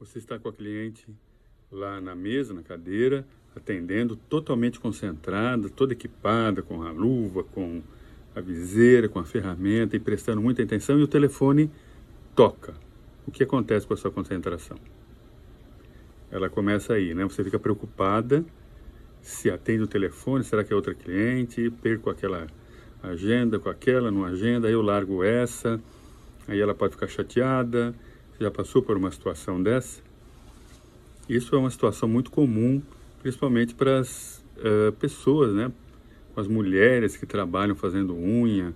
Você está com a cliente lá na mesa, na cadeira, atendendo, totalmente concentrada, toda equipada, com a luva, com a viseira, com a ferramenta e prestando muita atenção, e o telefone toca. O que acontece com a sua concentração? Ela começa aí, né? Você fica preocupada se atende o telefone, será que é outra cliente? Perco aquela agenda com aquela, não agenda, aí eu largo essa, aí ela pode ficar chateada. Já passou por uma situação dessa? Isso é uma situação muito comum, principalmente para as uh, pessoas, né? Com as mulheres que trabalham fazendo unha,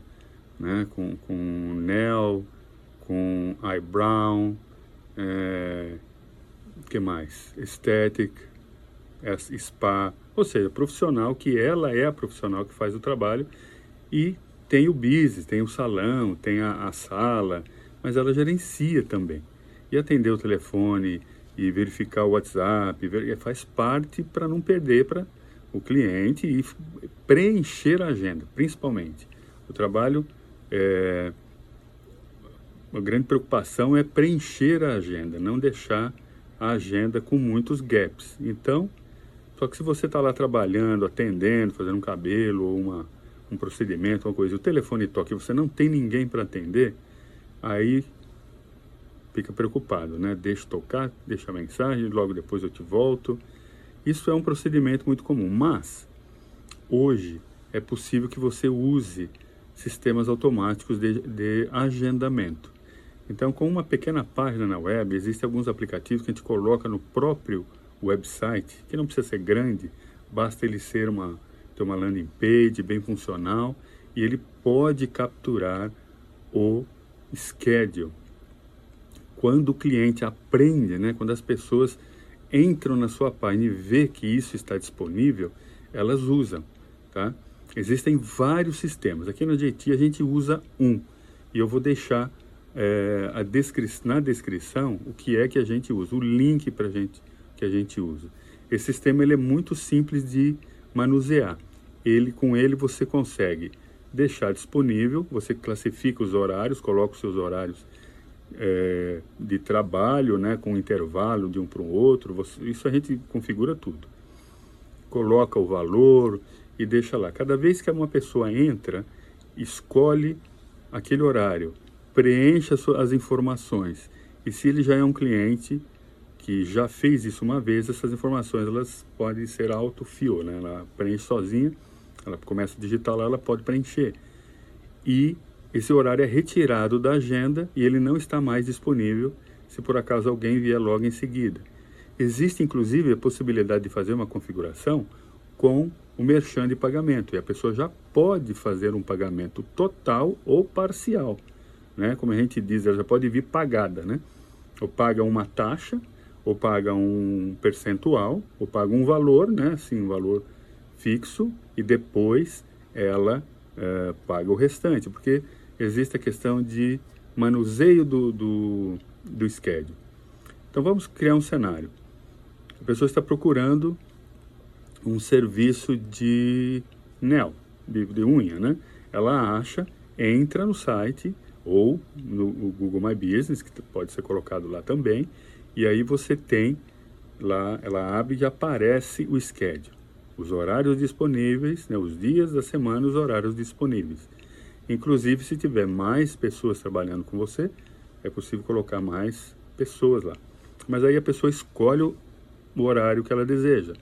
né? Com, com nail, com eyebrow, é, que mais? Aesthetic, spa, ou seja, profissional que ela é a profissional que faz o trabalho e tem o business, tem o salão, tem a, a sala, mas ela gerencia também. E atender o telefone e verificar o WhatsApp, ver, faz parte para não perder para o cliente e preencher a agenda, principalmente. O trabalho, é, a grande preocupação é preencher a agenda, não deixar a agenda com muitos gaps. Então, só que se você está lá trabalhando, atendendo, fazendo um cabelo ou uma, um procedimento, uma coisa, o telefone toca e você não tem ninguém para atender, aí fica preocupado, né? Deixa tocar, deixa a mensagem, logo depois eu te volto. Isso é um procedimento muito comum, mas hoje é possível que você use sistemas automáticos de, de agendamento. Então, com uma pequena página na web, existem alguns aplicativos que a gente coloca no próprio website, que não precisa ser grande, basta ele ser uma, ter uma landing page bem funcional e ele pode capturar o schedule. Quando o cliente aprende, né, quando as pessoas entram na sua página e vê que isso está disponível, elas usam, tá? Existem vários sistemas. Aqui no JT a gente usa um e eu vou deixar é, descri na descrição o que é que a gente usa, o link para gente que a gente usa. Esse sistema ele é muito simples de manusear. Ele com ele você consegue deixar disponível, você classifica os horários, coloca os seus horários é, de trabalho, né, com intervalo de um para o outro. Você, isso a gente configura tudo. Coloca o valor e deixa lá. Cada vez que uma pessoa entra, escolhe aquele horário, preencha as informações. E se ele já é um cliente, que já fez isso uma vez, essas informações elas podem ser autofill, né? Ela preenche sozinha, ela começa a digitar lá, ela pode preencher. E esse horário é retirado da agenda e ele não está mais disponível se por acaso alguém vier logo em seguida. Existe inclusive a possibilidade de fazer uma configuração com o merchan de pagamento e a pessoa já pode fazer um pagamento total ou parcial, né? Como a gente diz, ela já pode vir pagada, né? Ou paga uma taxa ou paga um percentual, ou paga um valor, né, assim, um valor fixo, e depois ela é, paga o restante, porque existe a questão de manuseio do, do, do schedule. Então vamos criar um cenário. A pessoa está procurando um serviço de nail, de, de unha, né? Ela acha, entra no site ou no, Google My Business, que pode ser colocado lá também, e aí você tem lá, ela abre e aparece o schedule, os horários disponíveis, né, os dias da semana, os horários disponíveis. Inclusive, se tiver mais pessoas trabalhando com você, é possível colocar mais pessoas lá. Mas aí a pessoa escolhe o horário que ela deseja.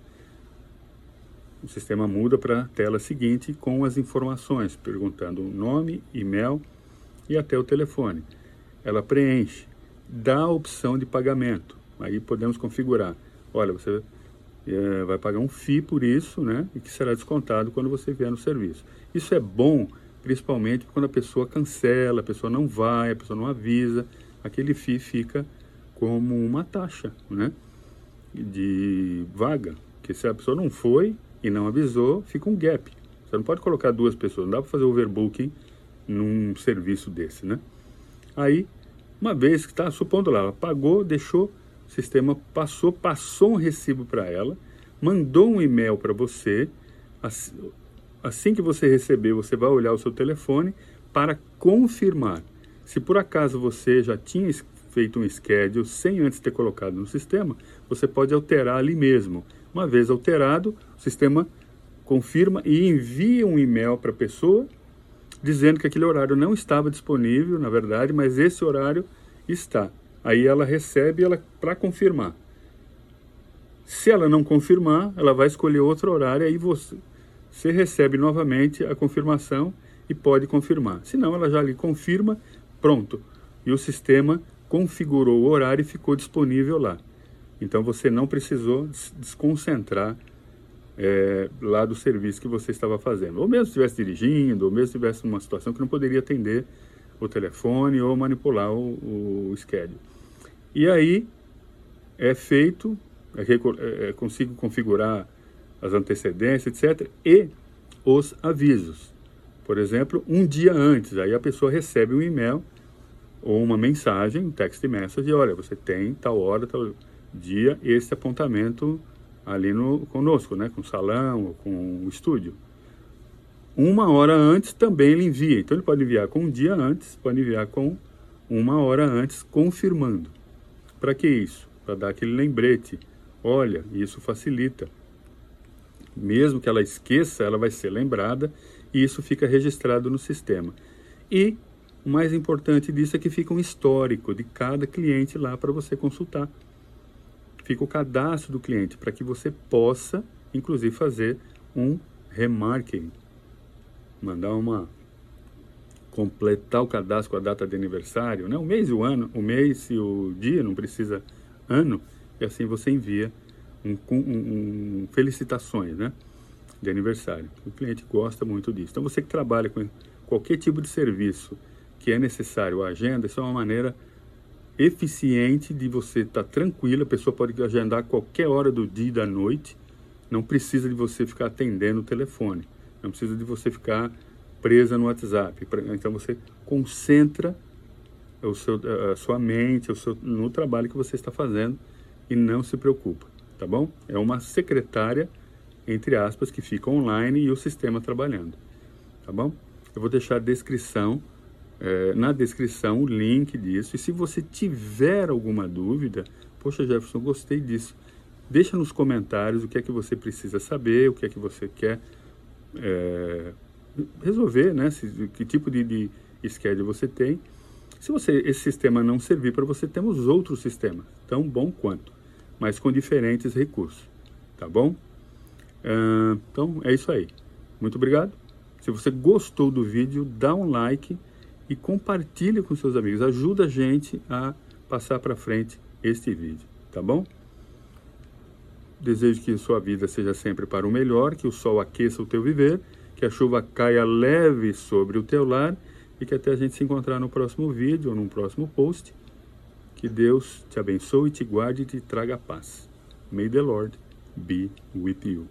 O sistema muda para a tela seguinte com as informações, perguntando nome, e-mail e até o telefone. Ela preenche dá a opção de pagamento. Aí podemos configurar. Olha, você é, vai pagar um FII por isso, né? E que será descontado quando você vier no serviço. Isso é bom, principalmente quando a pessoa cancela, a pessoa não vai, a pessoa não avisa. Aquele FII fica como uma taxa, né? De vaga. Que se a pessoa não foi e não avisou, fica um gap. Você não pode colocar duas pessoas, não dá para fazer overbooking num serviço desse, né? Aí uma vez que está, supondo lá, ela pagou, deixou, o sistema passou, passou um recibo para ela, mandou um e-mail para você. Assim que você receber, você vai olhar o seu telefone para confirmar. Se por acaso você já tinha feito um schedule sem antes ter colocado no sistema, você pode alterar ali mesmo. Uma vez alterado, o sistema confirma e envia um e-mail para a pessoa dizendo que aquele horário não estava disponível, na verdade, mas esse horário está. Aí ela recebe ela para confirmar. Se ela não confirmar, ela vai escolher outro horário, aí você, você recebe novamente a confirmação e pode confirmar. Se não, ela já lhe confirma, pronto. E o sistema configurou o horário e ficou disponível lá. Então você não precisou desconcentrar é, lá do serviço que você estava fazendo. Ou mesmo estivesse dirigindo, ou mesmo estivesse numa situação que não poderia atender o telefone ou manipular o, o schedule. E aí é feito, é, é, é, consigo configurar as antecedências, etc. E os avisos. Por exemplo, um dia antes, aí a pessoa recebe um e-mail ou uma mensagem, um text message, olha, você tem tal hora, tal dia, esse apontamento ali no, conosco, né, com o salão ou com o estúdio. Uma hora antes também ele envia. Então ele pode enviar com um dia antes, pode enviar com uma hora antes, confirmando. Para que isso? Para dar aquele lembrete. Olha, isso facilita. Mesmo que ela esqueça, ela vai ser lembrada e isso fica registrado no sistema. E o mais importante disso é que fica um histórico de cada cliente lá para você consultar fica o cadastro do cliente para que você possa, inclusive, fazer um remarketing. Mandar uma completar o cadastro com a data de aniversário, né? o mês e o ano, o mês e o dia, não precisa ano, e assim você envia um, um, felicitações, né? De aniversário. O cliente gosta muito disso. Então você que trabalha com qualquer tipo de serviço que é necessário a agenda, isso é uma maneira eficiente de você estar tá tranquilo, a pessoa pode agendar qualquer hora do dia e da noite, não precisa de você ficar atendendo o telefone, não precisa de você ficar presa no WhatsApp. Então você concentra o seu, a sua mente o seu, no trabalho que você está fazendo e não se preocupa, tá bom? É uma secretária, entre aspas, que fica online e o sistema trabalhando, tá bom? Eu vou deixar a descrição é, na descrição o link disso. E se você tiver alguma dúvida, poxa Jefferson, gostei disso. Deixa nos comentários o que é que você precisa saber, o que é que você quer é, resolver, né? Se, que tipo de, de schedule você tem. Se você, esse sistema não servir para você, temos outros sistemas, tão bom quanto, mas com diferentes recursos, tá bom? Uh, então é isso aí. Muito obrigado. Se você gostou do vídeo, dá um like e compartilhe com seus amigos. Ajuda a gente a passar para frente este vídeo, tá bom? Desejo que sua vida seja sempre para o melhor, que o sol aqueça o teu viver, que a chuva caia leve sobre o teu lar e que até a gente se encontrar no próximo vídeo ou no próximo post. Que Deus te abençoe, te guarde e te traga paz. May the Lord be with you.